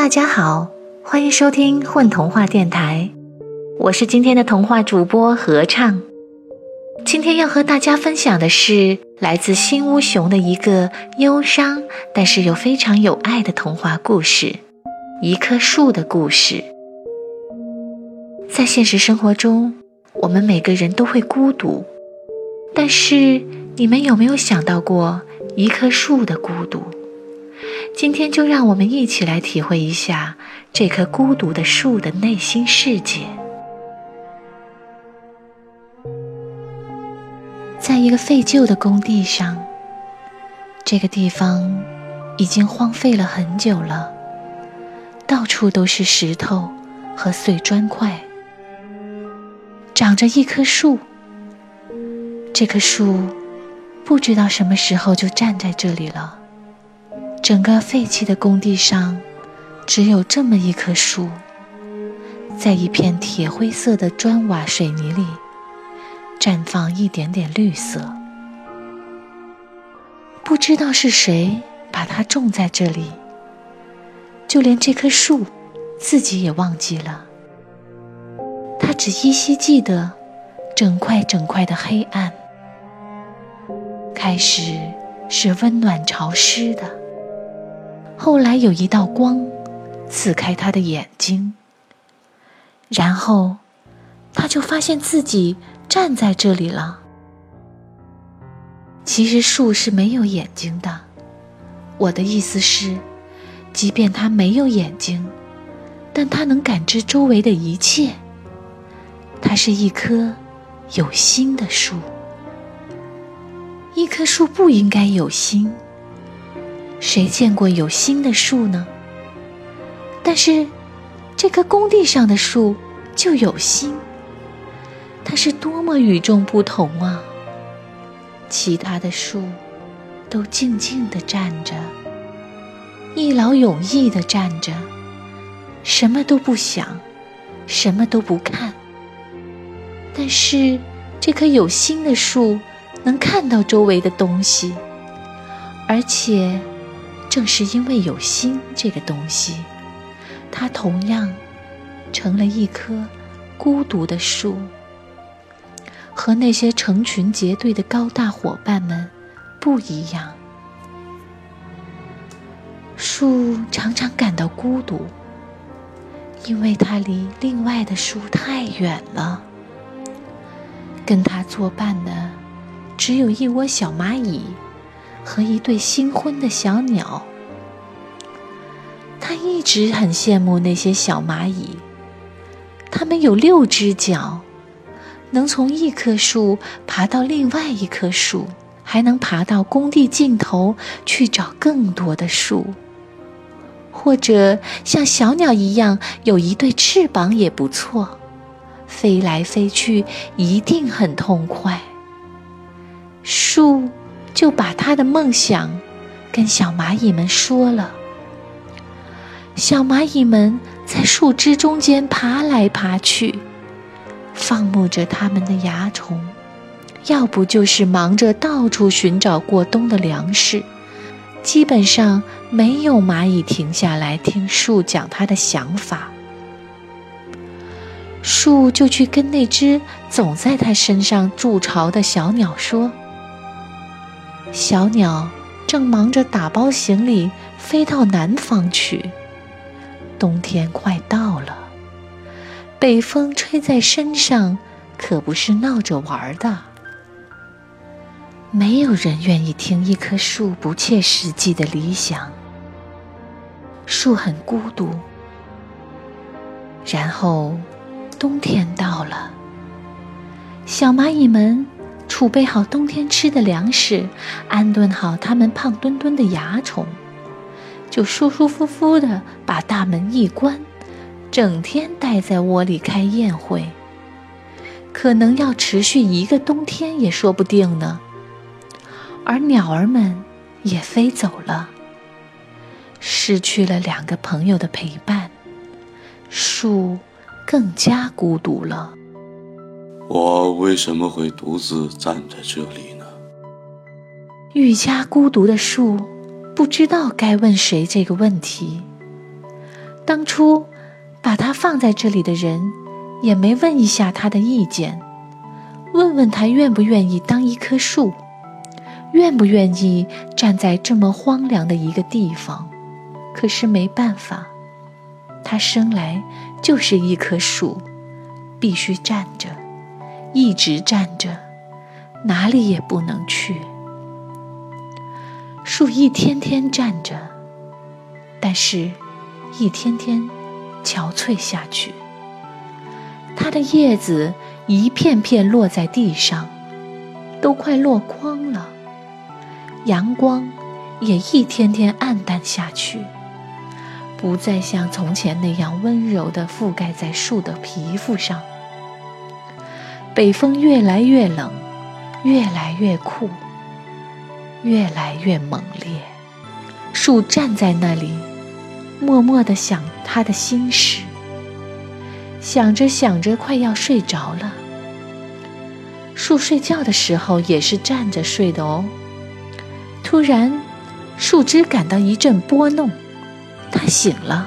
大家好，欢迎收听混童话电台，我是今天的童话主播合唱。今天要和大家分享的是来自新屋熊的一个忧伤，但是又非常有爱的童话故事——一棵树的故事。在现实生活中，我们每个人都会孤独，但是你们有没有想到过一棵树的孤独？今天就让我们一起来体会一下这棵孤独的树的内心世界。在一个废旧的工地上，这个地方已经荒废了很久了，到处都是石头和碎砖块，长着一棵树。这棵树不知道什么时候就站在这里了。整个废弃的工地上，只有这么一棵树，在一片铁灰色的砖瓦水泥里，绽放一点点绿色。不知道是谁把它种在这里，就连这棵树自己也忘记了。它只依稀记得，整块整块的黑暗，开始是温暖潮湿的。后来有一道光刺开他的眼睛，然后他就发现自己站在这里了。其实树是没有眼睛的，我的意思是，即便它没有眼睛，但它能感知周围的一切。它是一棵有心的树，一棵树不应该有心。谁见过有心的树呢？但是，这棵工地上的树就有心。它是多么与众不同啊！其他的树都静静地站着，一劳永逸地站着，什么都不想，什么都不看。但是，这棵有心的树能看到周围的东西，而且。正是因为有心这个东西，它同样成了一棵孤独的树，和那些成群结队的高大伙伴们不一样。树常常感到孤独，因为它离另外的树太远了。跟它作伴的，只有一窝小蚂蚁。和一对新婚的小鸟，他一直很羡慕那些小蚂蚁。它们有六只脚，能从一棵树爬到另外一棵树，还能爬到工地尽头去找更多的树。或者像小鸟一样有一对翅膀也不错，飞来飞去一定很痛快。树。就把他的梦想跟小蚂蚁们说了。小蚂蚁们在树枝中间爬来爬去，放牧着它们的蚜虫，要不就是忙着到处寻找过冬的粮食。基本上没有蚂蚁停下来听树讲他的想法。树就去跟那只总在他身上筑巢的小鸟说。小鸟正忙着打包行李，飞到南方去。冬天快到了，北风吹在身上，可不是闹着玩的。没有人愿意听一棵树不切实际的理想。树很孤独。然后，冬天到了，小蚂蚁们。储备好冬天吃的粮食，安顿好它们胖墩墩的蚜虫，就舒舒服服的把大门一关，整天待在窝里开宴会。可能要持续一个冬天也说不定呢。而鸟儿们也飞走了，失去了两个朋友的陪伴，树更加孤独了。我为什么会独自站在这里呢？愈加孤独的树，不知道该问谁这个问题。当初把它放在这里的人，也没问一下他的意见，问问他愿不愿意当一棵树，愿不愿意站在这么荒凉的一个地方。可是没办法，他生来就是一棵树，必须站着，一直站着，哪里也不能去。树一天天站着，但是，一天天憔悴下去。它的叶子一片片落在地上，都快落光了。阳光也一天天暗淡下去，不再像从前那样温柔地覆盖在树的皮肤上。北风越来越冷，越来越酷。越来越猛烈，树站在那里，默默地想他的心事。想着想着，快要睡着了。树睡觉的时候也是站着睡的哦。突然，树枝感到一阵拨弄，它醒了。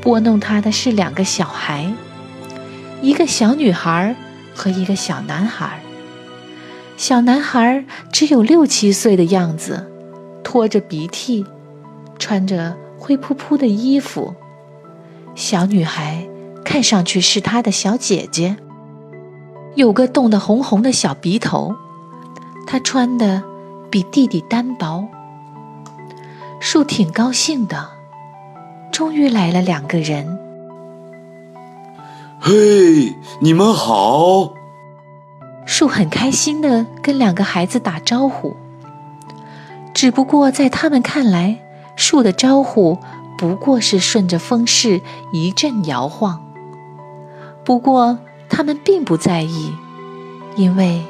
拨弄它的是两个小孩，一个小女孩和一个小男孩。小男孩只有六七岁的样子，拖着鼻涕，穿着灰扑扑的衣服。小女孩看上去是他的小姐姐，有个冻得红红的小鼻头。她穿的比弟弟单薄。树挺高兴的，终于来了两个人。嘿，你们好。树很开心的跟两个孩子打招呼，只不过在他们看来，树的招呼不过是顺着风势一阵摇晃。不过他们并不在意，因为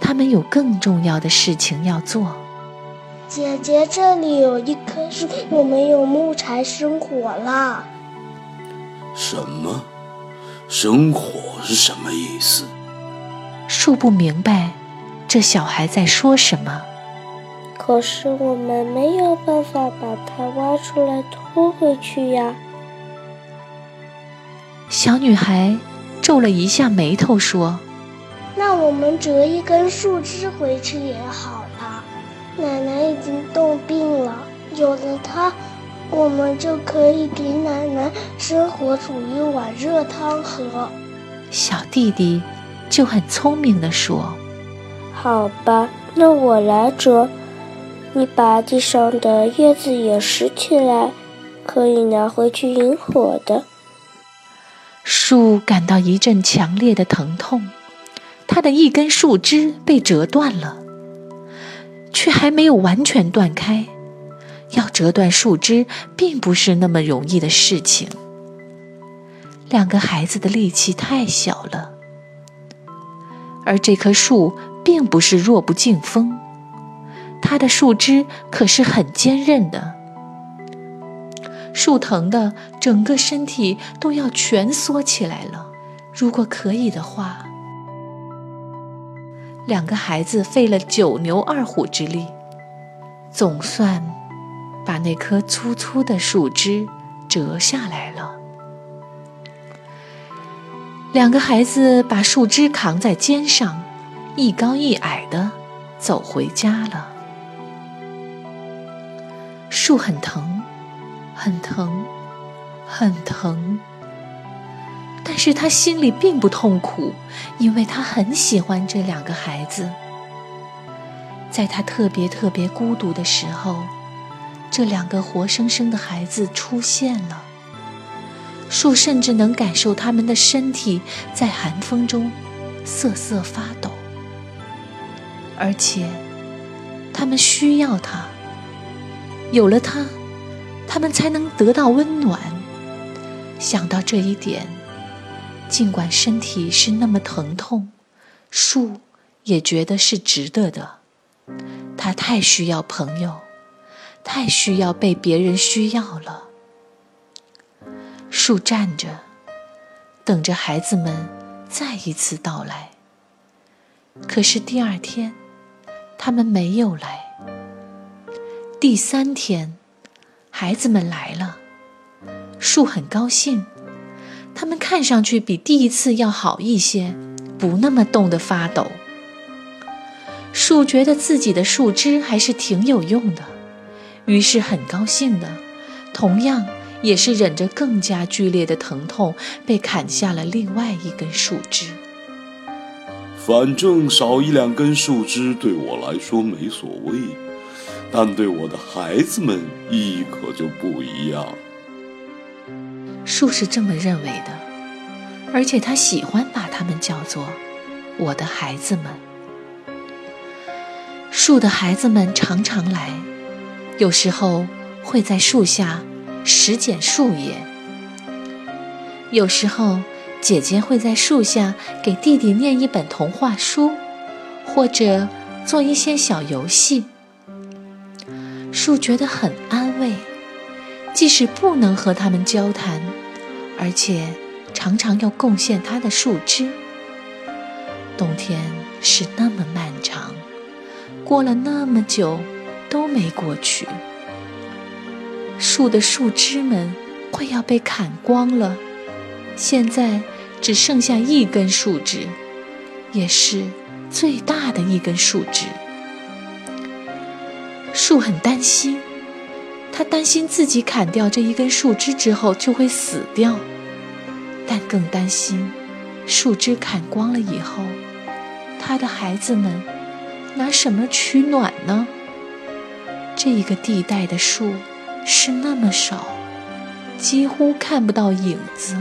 他们有更重要的事情要做。姐姐，这里有一棵树，我们有木柴生火了。什么？生火是什么意思？树不明白，这小孩在说什么。可是我们没有办法把它挖出来拖回去呀。小女孩皱了一下眉头说：“那我们折一根树枝回去也好了。奶奶已经冻病了，有了它，我们就可以给奶奶生火煮一碗热汤喝。”小弟弟。就很聪明地说：“好吧，那我来折，你把地上的叶子也拾起来，可以拿回去引火的。”树感到一阵强烈的疼痛，它的一根树枝被折断了，却还没有完全断开。要折断树枝，并不是那么容易的事情。两个孩子的力气太小了。而这棵树并不是弱不禁风，它的树枝可是很坚韧的。树疼的整个身体都要蜷缩起来了。如果可以的话，两个孩子费了九牛二虎之力，总算把那棵粗粗的树枝折下来了。两个孩子把树枝扛在肩上，一高一矮的走回家了。树很疼，很疼，很疼，但是他心里并不痛苦，因为他很喜欢这两个孩子。在他特别特别孤独的时候，这两个活生生的孩子出现了。树甚至能感受他们的身体在寒风中瑟瑟发抖，而且他们需要它。有了它，他们才能得到温暖。想到这一点，尽管身体是那么疼痛，树也觉得是值得的。它太需要朋友，太需要被别人需要了。树站着，等着孩子们再一次到来。可是第二天，他们没有来。第三天，孩子们来了，树很高兴，他们看上去比第一次要好一些，不那么冻得发抖。树觉得自己的树枝还是挺有用的，于是很高兴的，同样也是忍着更加剧烈的疼痛，被砍下了另外一根树枝。反正少一两根树枝对我来说没所谓，但对我的孩子们意义可就不一样。树是这么认为的，而且他喜欢把他们叫做“我的孩子们”。树的孩子们常常来，有时候会在树下拾捡树叶。有时候，姐姐会在树下给弟弟念一本童话书，或者做一些小游戏。树觉得很安慰，即使不能和他们交谈，而且常常要贡献它的树枝。冬天是那么漫长。过了那么久，都没过去。树的树枝们快要被砍光了，现在只剩下一根树枝，也是最大的一根树枝。树很担心，他担心自己砍掉这一根树枝之后就会死掉，但更担心树枝砍光了以后，他的孩子们。拿什么取暖呢？这个地带的树是那么少，几乎看不到影子。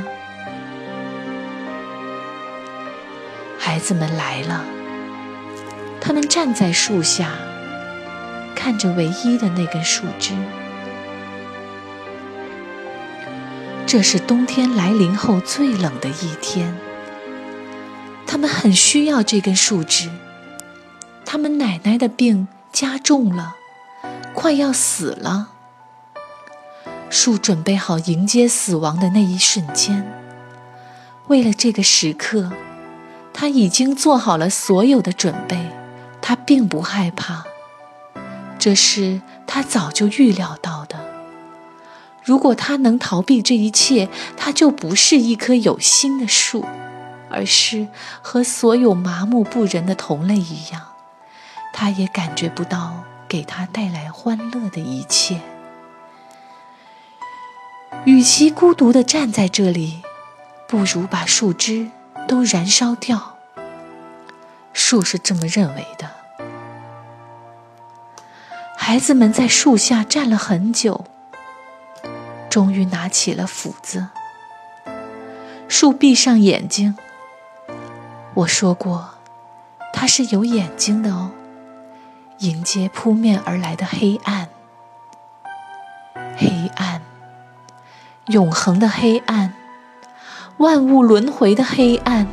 孩子们来了，他们站在树下，看着唯一的那根树枝。这是冬天来临后最冷的一天，他们很需要这根树枝。他们奶奶的病加重了，快要死了。树准备好迎接死亡的那一瞬间。为了这个时刻，他已经做好了所有的准备。他并不害怕，这是他早就预料到的。如果他能逃避这一切，他就不是一棵有心的树，而是和所有麻木不仁的同类一样。他也感觉不到给他带来欢乐的一切。与其孤独地站在这里，不如把树枝都燃烧掉。树是这么认为的。孩子们在树下站了很久，终于拿起了斧子。树闭上眼睛。我说过，它是有眼睛的哦。迎接扑面而来的黑暗，黑暗，永恒的黑暗，万物轮回的黑暗，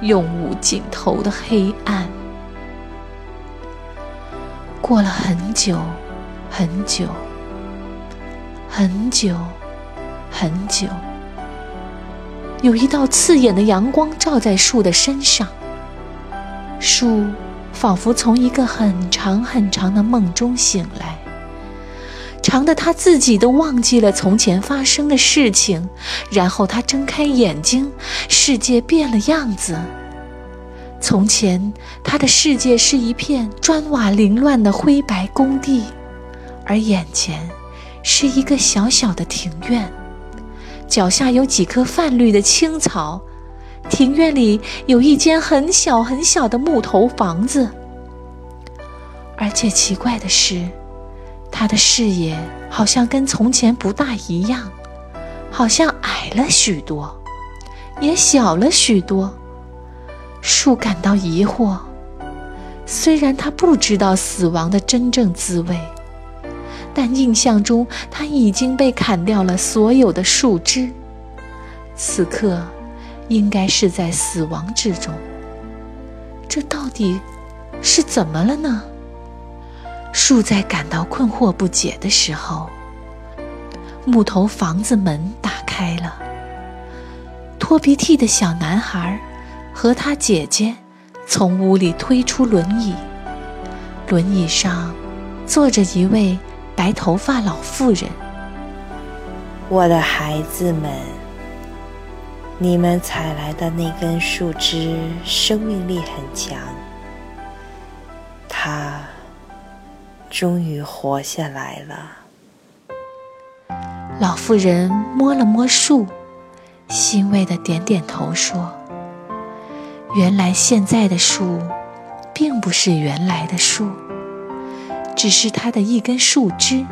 永无尽头的黑暗。过了很久，很久，很久，很久，有一道刺眼的阳光照在树的身上，树。仿佛从一个很长很长的梦中醒来，长的他自己都忘记了从前发生的事情。然后他睁开眼睛，世界变了样子。从前他的世界是一片砖瓦凌乱的灰白工地，而眼前是一个小小的庭院，脚下有几棵泛绿的青草。庭院里有一间很小很小的木头房子，而且奇怪的是，他的视野好像跟从前不大一样，好像矮了许多，也小了许多。树感到疑惑，虽然他不知道死亡的真正滋味，但印象中他已经被砍掉了所有的树枝，此刻。应该是在死亡之中，这到底是怎么了呢？树在感到困惑不解的时候，木头房子门打开了。拖鼻涕的小男孩和他姐姐从屋里推出轮椅，轮椅上坐着一位白头发老妇人。我的孩子们，你们采来的那根树枝生命力很强，它终于活下来了。老妇人摸了摸树，欣慰的点点头说：“原来现在的树，并不是原来的树，只是它的一根树枝，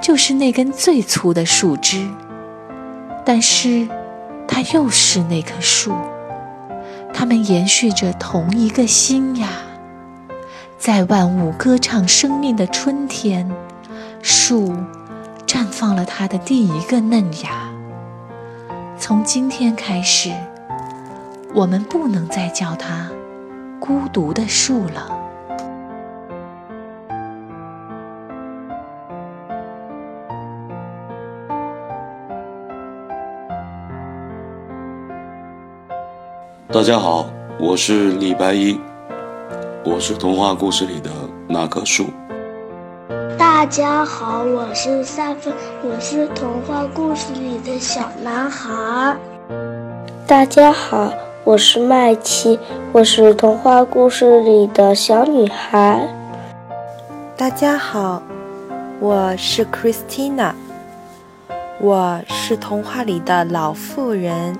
就是那根最粗的树枝。但是，它又是那棵树，它们延续着同一个心呀。在万物歌唱生命的春天，树。”绽放了它的第一个嫩芽。从今天开始，我们不能再叫它孤独的树了。大家好，我是李白一，我是童话故事里的那棵树。大家好，我是萨芬，我是童话故事里的小男孩。大家好，我是麦琪，我是童话故事里的小女孩。大家好，我是 Christina，我是童话里的老妇人。